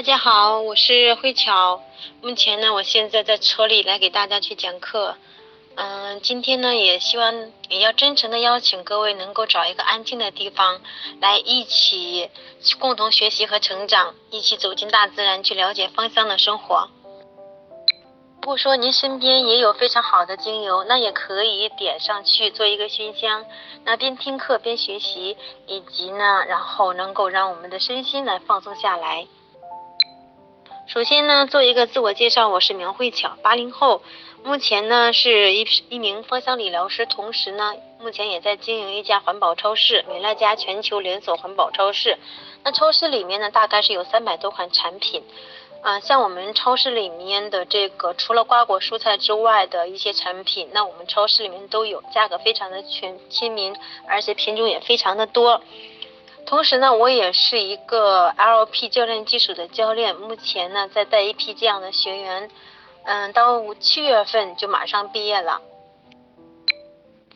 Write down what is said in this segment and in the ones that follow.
大家好，我是慧巧。目前呢，我现在在车里来给大家去讲课。嗯，今天呢，也希望也要真诚的邀请各位能够找一个安静的地方，来一起共同学习和成长，一起走进大自然，去了解芳香的生活。如果说您身边也有非常好的精油，那也可以点上去做一个熏香，那边听课边学习，以及呢，然后能够让我们的身心来放松下来。首先呢，做一个自我介绍，我是苗慧巧，八零后，目前呢是一一名芳香理疗师，同时呢，目前也在经营一家环保超市——美乐家全球连锁环保超市。那超市里面呢，大概是有三百多款产品，啊，像我们超市里面的这个，除了瓜果蔬菜之外的一些产品，那我们超市里面都有，价格非常的全亲民，而且品种也非常的多。同时呢，我也是一个 LP 教练技术的教练，目前呢在带一批这样的学员，嗯，到七月份就马上毕业了。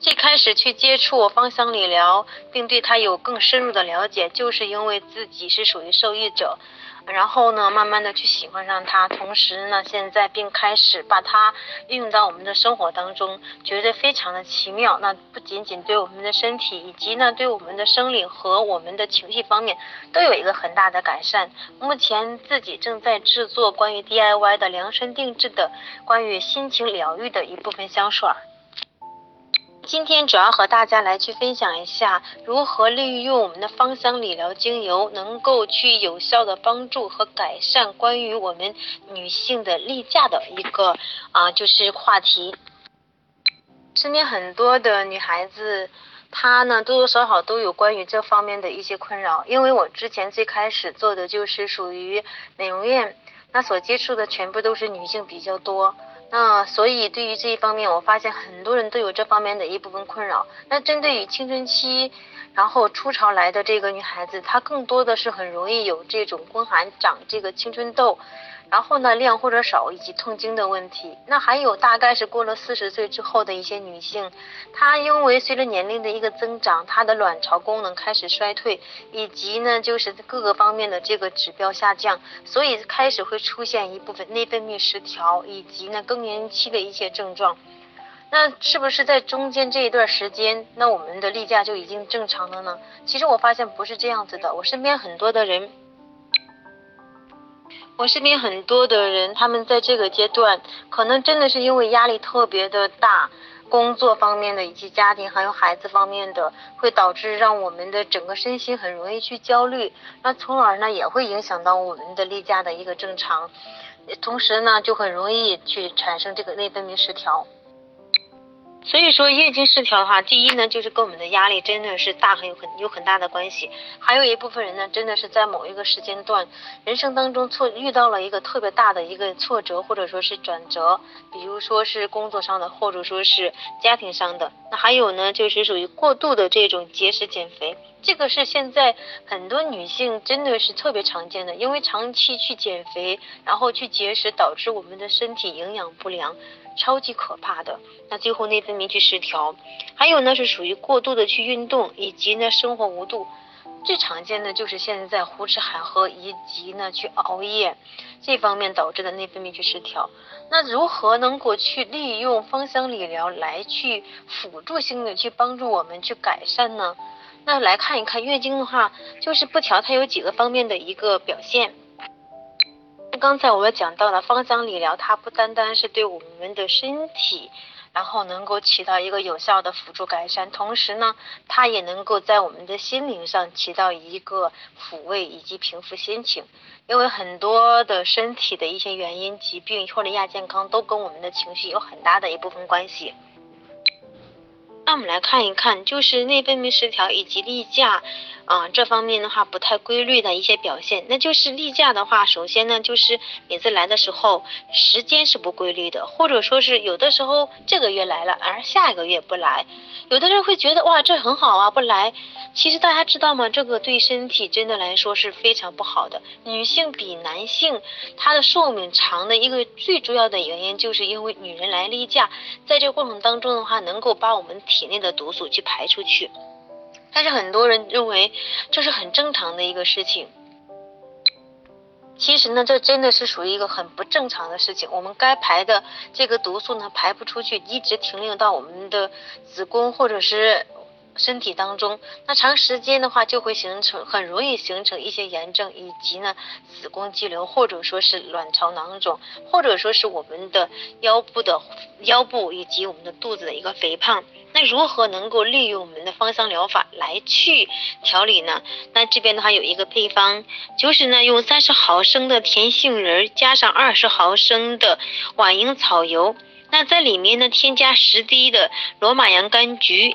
最开始去接触芳香理疗，并对它有更深入的了解，就是因为自己是属于受益者。然后呢，慢慢的去喜欢上它，同时呢，现在并开始把它运用到我们的生活当中，觉得非常的奇妙。那不仅仅对我们的身体，以及呢，对我们的生理和我们的情绪方面，都有一个很大的改善。目前自己正在制作关于 DIY 的量身定制的关于心情疗愈的一部分香水。今天主要和大家来去分享一下，如何利用我们的芳香理疗精油，能够去有效的帮助和改善关于我们女性的例假的一个啊，就是话题。身边很多的女孩子，她呢多多少少都有关于这方面的一些困扰，因为我之前最开始做的就是属于美容院，那所接触的全部都是女性比较多。那所以对于这一方面，我发现很多人都有这方面的一部分困扰。那针对于青春期，然后初潮来的这个女孩子，她更多的是很容易有这种宫寒长这个青春痘。然后呢，量或者少以及痛经的问题，那还有大概是过了四十岁之后的一些女性，她因为随着年龄的一个增长，她的卵巢功能开始衰退，以及呢就是各个方面的这个指标下降，所以开始会出现一部分内分泌失调，以及呢更年期的一些症状。那是不是在中间这一段时间，那我们的例假就已经正常了呢？其实我发现不是这样子的，我身边很多的人。我身边很多的人，他们在这个阶段，可能真的是因为压力特别的大，工作方面的以及家庭还有孩子方面的，会导致让我们的整个身心很容易去焦虑，那从而呢也会影响到我们的例假的一个正常，同时呢就很容易去产生这个内分泌失调。所以说月经失调的话，第一呢，就是跟我们的压力真的是大很有很有很大的关系。还有一部分人呢，真的是在某一个时间段，人生当中挫遇到了一个特别大的一个挫折或者说是转折，比如说是工作上的，或者说是家庭上的。那还有呢，就是属于过度的这种节食减肥，这个是现在很多女性真的是特别常见的，因为长期去减肥，然后去节食，导致我们的身体营养不良。超级可怕的，那最后内分泌去失调，还有呢是属于过度的去运动，以及呢生活无度，最常见的就是现在胡吃海喝，以及呢去熬夜，这方面导致的内分泌去失调。那如何能够去利用芳香理疗来去辅助性的去帮助我们去改善呢？那来看一看月经的话，就是不调，它有几个方面的一个表现。刚才我们讲到了芳香理疗，它不单单是对我们的身体，然后能够起到一个有效的辅助改善，同时呢，它也能够在我们的心灵上起到一个抚慰以及平复心情。因为很多的身体的一些原因、疾病或者亚健康，都跟我们的情绪有很大的一部分关系。那我们来看一看，就是内分泌失调以及例假。啊，这方面的话不太规律的一些表现，那就是例假的话，首先呢就是每次来的时候时间是不规律的，或者说是有的时候这个月来了，而下一个月不来，有的人会觉得哇这很好啊不来，其实大家知道吗？这个对身体真的来说是非常不好的。女性比男性她的寿命长的一个最主要的原因，就是因为女人来例假，在这个过程当中的话，能够把我们体内的毒素去排出去。但是很多人认为这是很正常的一个事情。其实呢，这真的是属于一个很不正常的事情。我们该排的这个毒素呢排不出去，一直停留到我们的子宫或者是。身体当中，那长时间的话就会形成，很容易形成一些炎症，以及呢子宫肌瘤，或者说是卵巢囊肿，或者说是我们的腰部的腰部以及我们的肚子的一个肥胖。那如何能够利用我们的芳香疗法来去调理呢？那这边的话有一个配方，就是呢用三十毫升的甜杏仁加上二十毫升的晚樱草油，那在里面呢添加十滴的罗马洋甘菊。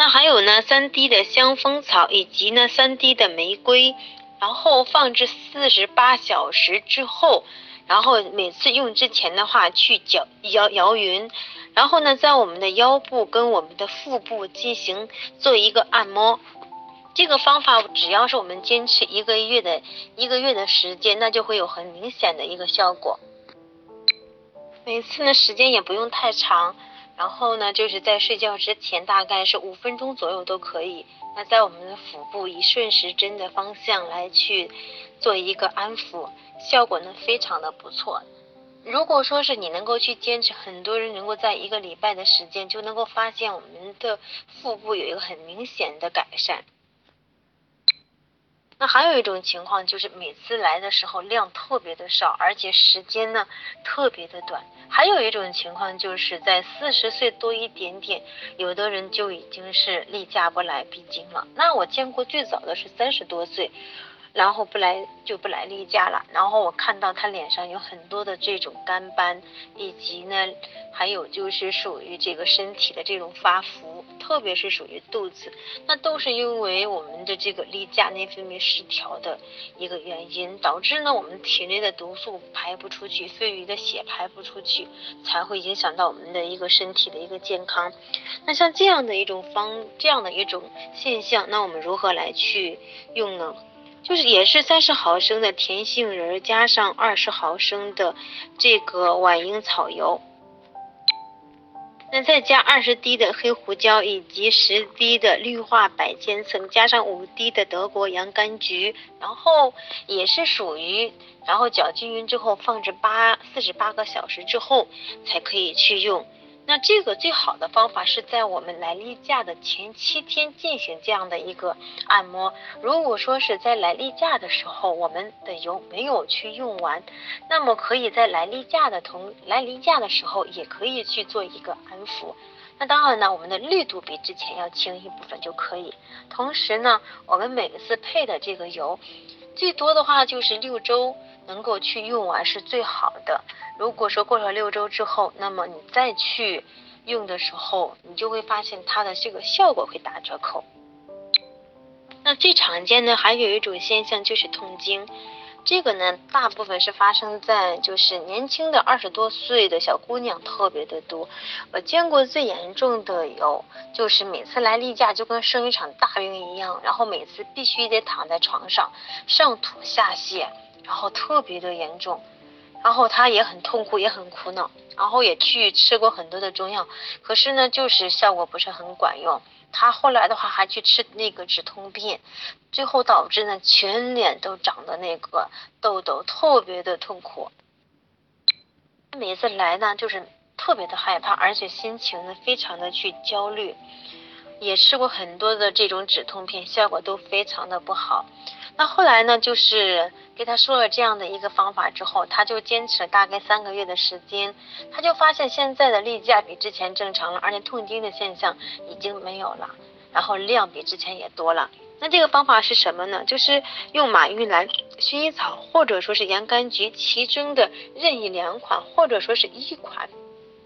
那还有呢，三滴的香蜂草，以及呢三滴的玫瑰，然后放置四十八小时之后，然后每次用之前的话去搅摇摇匀，然后呢在我们的腰部跟我们的腹部进行做一个按摩。这个方法只要是我们坚持一个月的一个月的时间，那就会有很明显的一个效果。每次呢时间也不用太长。然后呢，就是在睡觉之前，大概是五分钟左右都可以。那在我们的腹部以顺时针的方向来去做一个安抚，效果呢非常的不错。如果说是你能够去坚持，很多人能够在一个礼拜的时间就能够发现我们的腹部有一个很明显的改善。那还有一种情况就是每次来的时候量特别的少，而且时间呢特别的短。还有一种情况就是在四十岁多一点点，有的人就已经是例假不来闭经了。那我见过最早的是三十多岁。然后不来就不来例假了，然后我看到他脸上有很多的这种干斑，以及呢，还有就是属于这个身体的这种发福，特别是属于肚子，那都是因为我们的这个例假内分泌失调的一个原因，导致呢我们体内的毒素排不出去，肺余的血排不出去，才会影响到我们的一个身体的一个健康。那像这样的一种方，这样的一种现象，那我们如何来去用呢？就是也是三十毫升的甜杏仁加上二十毫升的这个晚樱草油，那再加二十滴的黑胡椒以及十滴的氯化百千层，加上五滴的德国洋甘菊，然后也是属于，然后搅均匀之后放置八四十八个小时之后才可以去用。那这个最好的方法是在我们来例假的前七天进行这样的一个按摩。如果说是在来例假的时候，我们的油没有去用完，那么可以在来例假的同来例假的时候，也可以去做一个安抚。那当然呢，我们的力度比之前要轻一部分就可以。同时呢，我们每次配的这个油，最多的话就是六周。能够去用完是最好的。如果说过了六周之后，那么你再去用的时候，你就会发现它的这个效果会打折扣。那最常见的还有一种现象就是痛经，这个呢大部分是发生在就是年轻的二十多岁的小姑娘特别的多。我见过最严重的有，就是每次来例假就跟生一场大病一样，然后每次必须得躺在床上上吐下泻。然后特别的严重，然后他也很痛苦，也很苦恼，然后也去吃过很多的中药，可是呢，就是效果不是很管用。他后来的话还去吃那个止痛片，最后导致呢全脸都长的那个痘痘，特别的痛苦。每次来呢就是特别的害怕，而且心情呢非常的去焦虑，也吃过很多的这种止痛片，效果都非常的不好。那后来呢，就是给他说了这样的一个方法之后，他就坚持了大概三个月的时间，他就发现现在的例假比之前正常了，而且痛经的现象已经没有了，然后量比之前也多了。那这个方法是什么呢？就是用马玉兰、薰衣草或者说是洋甘菊其中的任意两款，或者说是一款。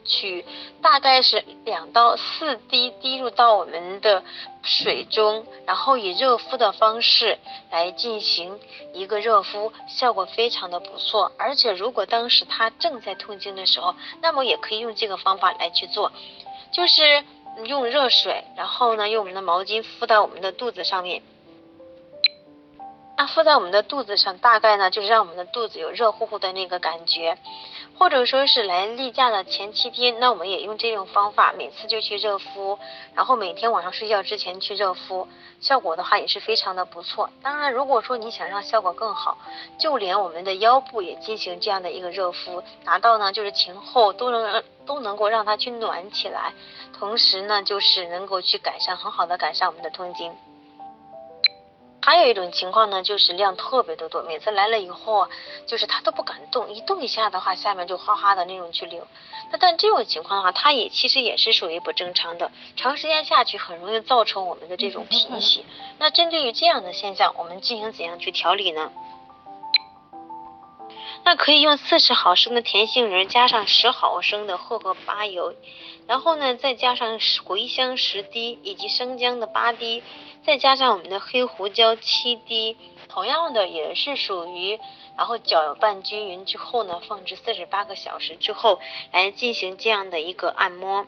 取大概是两到四滴滴入到我们的水中，然后以热敷的方式来进行一个热敷，效果非常的不错。而且如果当时他正在痛经的时候，那么也可以用这个方法来去做，就是用热水，然后呢用我们的毛巾敷到我们的肚子上面。敷在我们的肚子上，大概呢就是让我们的肚子有热乎乎的那个感觉，或者说是来例假的前七天，那我们也用这种方法，每次就去热敷，然后每天晚上睡觉之前去热敷，效果的话也是非常的不错。当然，如果说你想让效果更好，就连我们的腰部也进行这样的一个热敷，达到呢就是前后都能都能够让它去暖起来，同时呢就是能够去改善很好的改善我们的痛经。还有一种情况呢，就是量特别的多，每次来了以后，就是他都不敢动，一动一下的话，下面就哗哗的那种去流。那但这种情况的话，它也其实也是属于不正常的，长时间下去很容易造成我们的这种贫血。那针对于这样的现象，我们进行怎样去调理呢？那可以用四十毫升的甜杏仁加上十毫升的荷荷巴油，然后呢再加上茴香十滴以及生姜的八滴。再加上我们的黑胡椒七滴，同样的也是属于，然后搅拌均匀之后呢，放置四十八个小时之后来进行这样的一个按摩，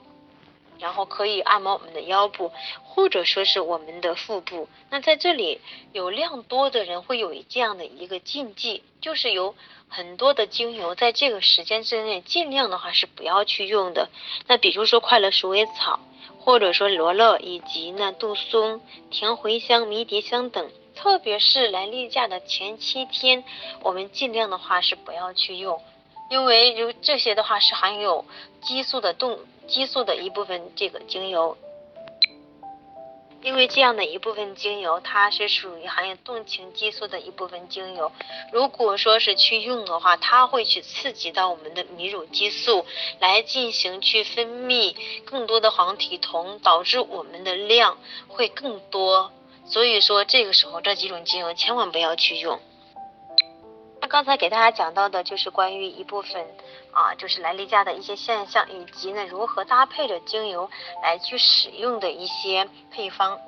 然后可以按摩我们的腰部或者说是我们的腹部。那在这里有量多的人会有这样的一个禁忌，就是有很多的精油在这个时间之内尽量的话是不要去用的。那比如说快乐鼠尾草。或者说罗勒以及呢杜松、甜茴香、迷迭香等，特别是来例假的前七天，我们尽量的话是不要去用，因为如这些的话是含有激素的动激素的一部分这个精油。因为这样的一部分精油，它是属于含有动情激素的一部分精油。如果说是去用的话，它会去刺激到我们的泌乳激素，来进行去分泌更多的黄体酮，导致我们的量会更多。所以说这个时候这几种精油千万不要去用。刚才给大家讲到的就是关于一部分。啊，就是来例假的一些现象，以及呢如何搭配着精油来去使用的一些配方。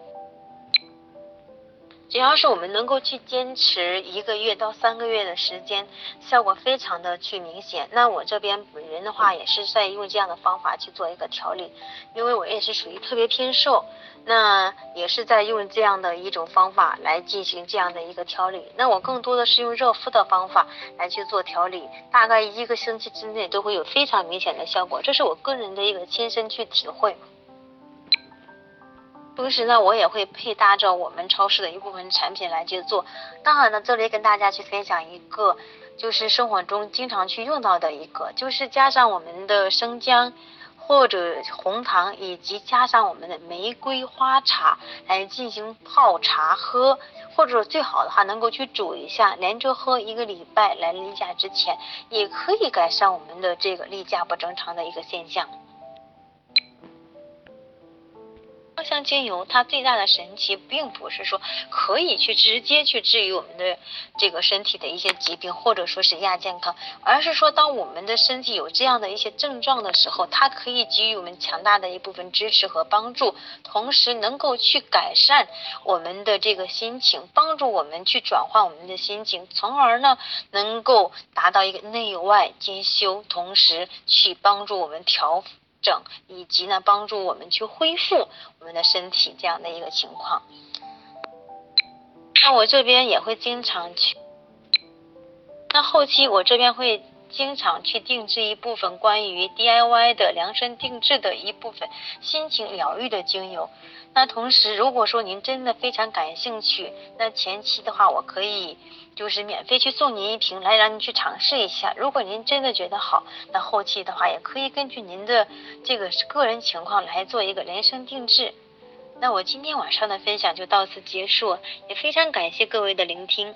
只要是我们能够去坚持一个月到三个月的时间，效果非常的去明显。那我这边本人的话也是在用这样的方法去做一个调理，因为我也是属于特别偏瘦，那也是在用这样的一种方法来进行这样的一个调理。那我更多的是用热敷的方法来去做调理，大概一个星期之内都会有非常明显的效果，这是我个人的一个亲身去体会。同时呢，我也会配搭着我们超市的一部分产品来去做。当然呢，这里跟大家去分享一个，就是生活中经常去用到的一个，就是加上我们的生姜或者红糖，以及加上我们的玫瑰花茶来进行泡茶喝，或者最好的话能够去煮一下，连着喝一个礼拜，来例假之前也可以改善我们的这个例假不正常的一个现象。芳香精油它最大的神奇，并不是说可以去直接去治愈我们的这个身体的一些疾病，或者说是亚健康，而是说当我们的身体有这样的一些症状的时候，它可以给予我们强大的一部分支持和帮助，同时能够去改善我们的这个心情，帮助我们去转换我们的心情，从而呢能够达到一个内外兼修，同时去帮助我们调。整以及呢，帮助我们去恢复我们的身体这样的一个情况。那我这边也会经常去，那后期我这边会经常去定制一部分关于 DIY 的量身定制的一部分心情疗愈的精油。那同时，如果说您真的非常感兴趣，那前期的话，我可以就是免费去送您一瓶，来让您去尝试一下。如果您真的觉得好，那后期的话也可以根据您的这个个人情况来做一个量身定制。那我今天晚上的分享就到此结束，也非常感谢各位的聆听。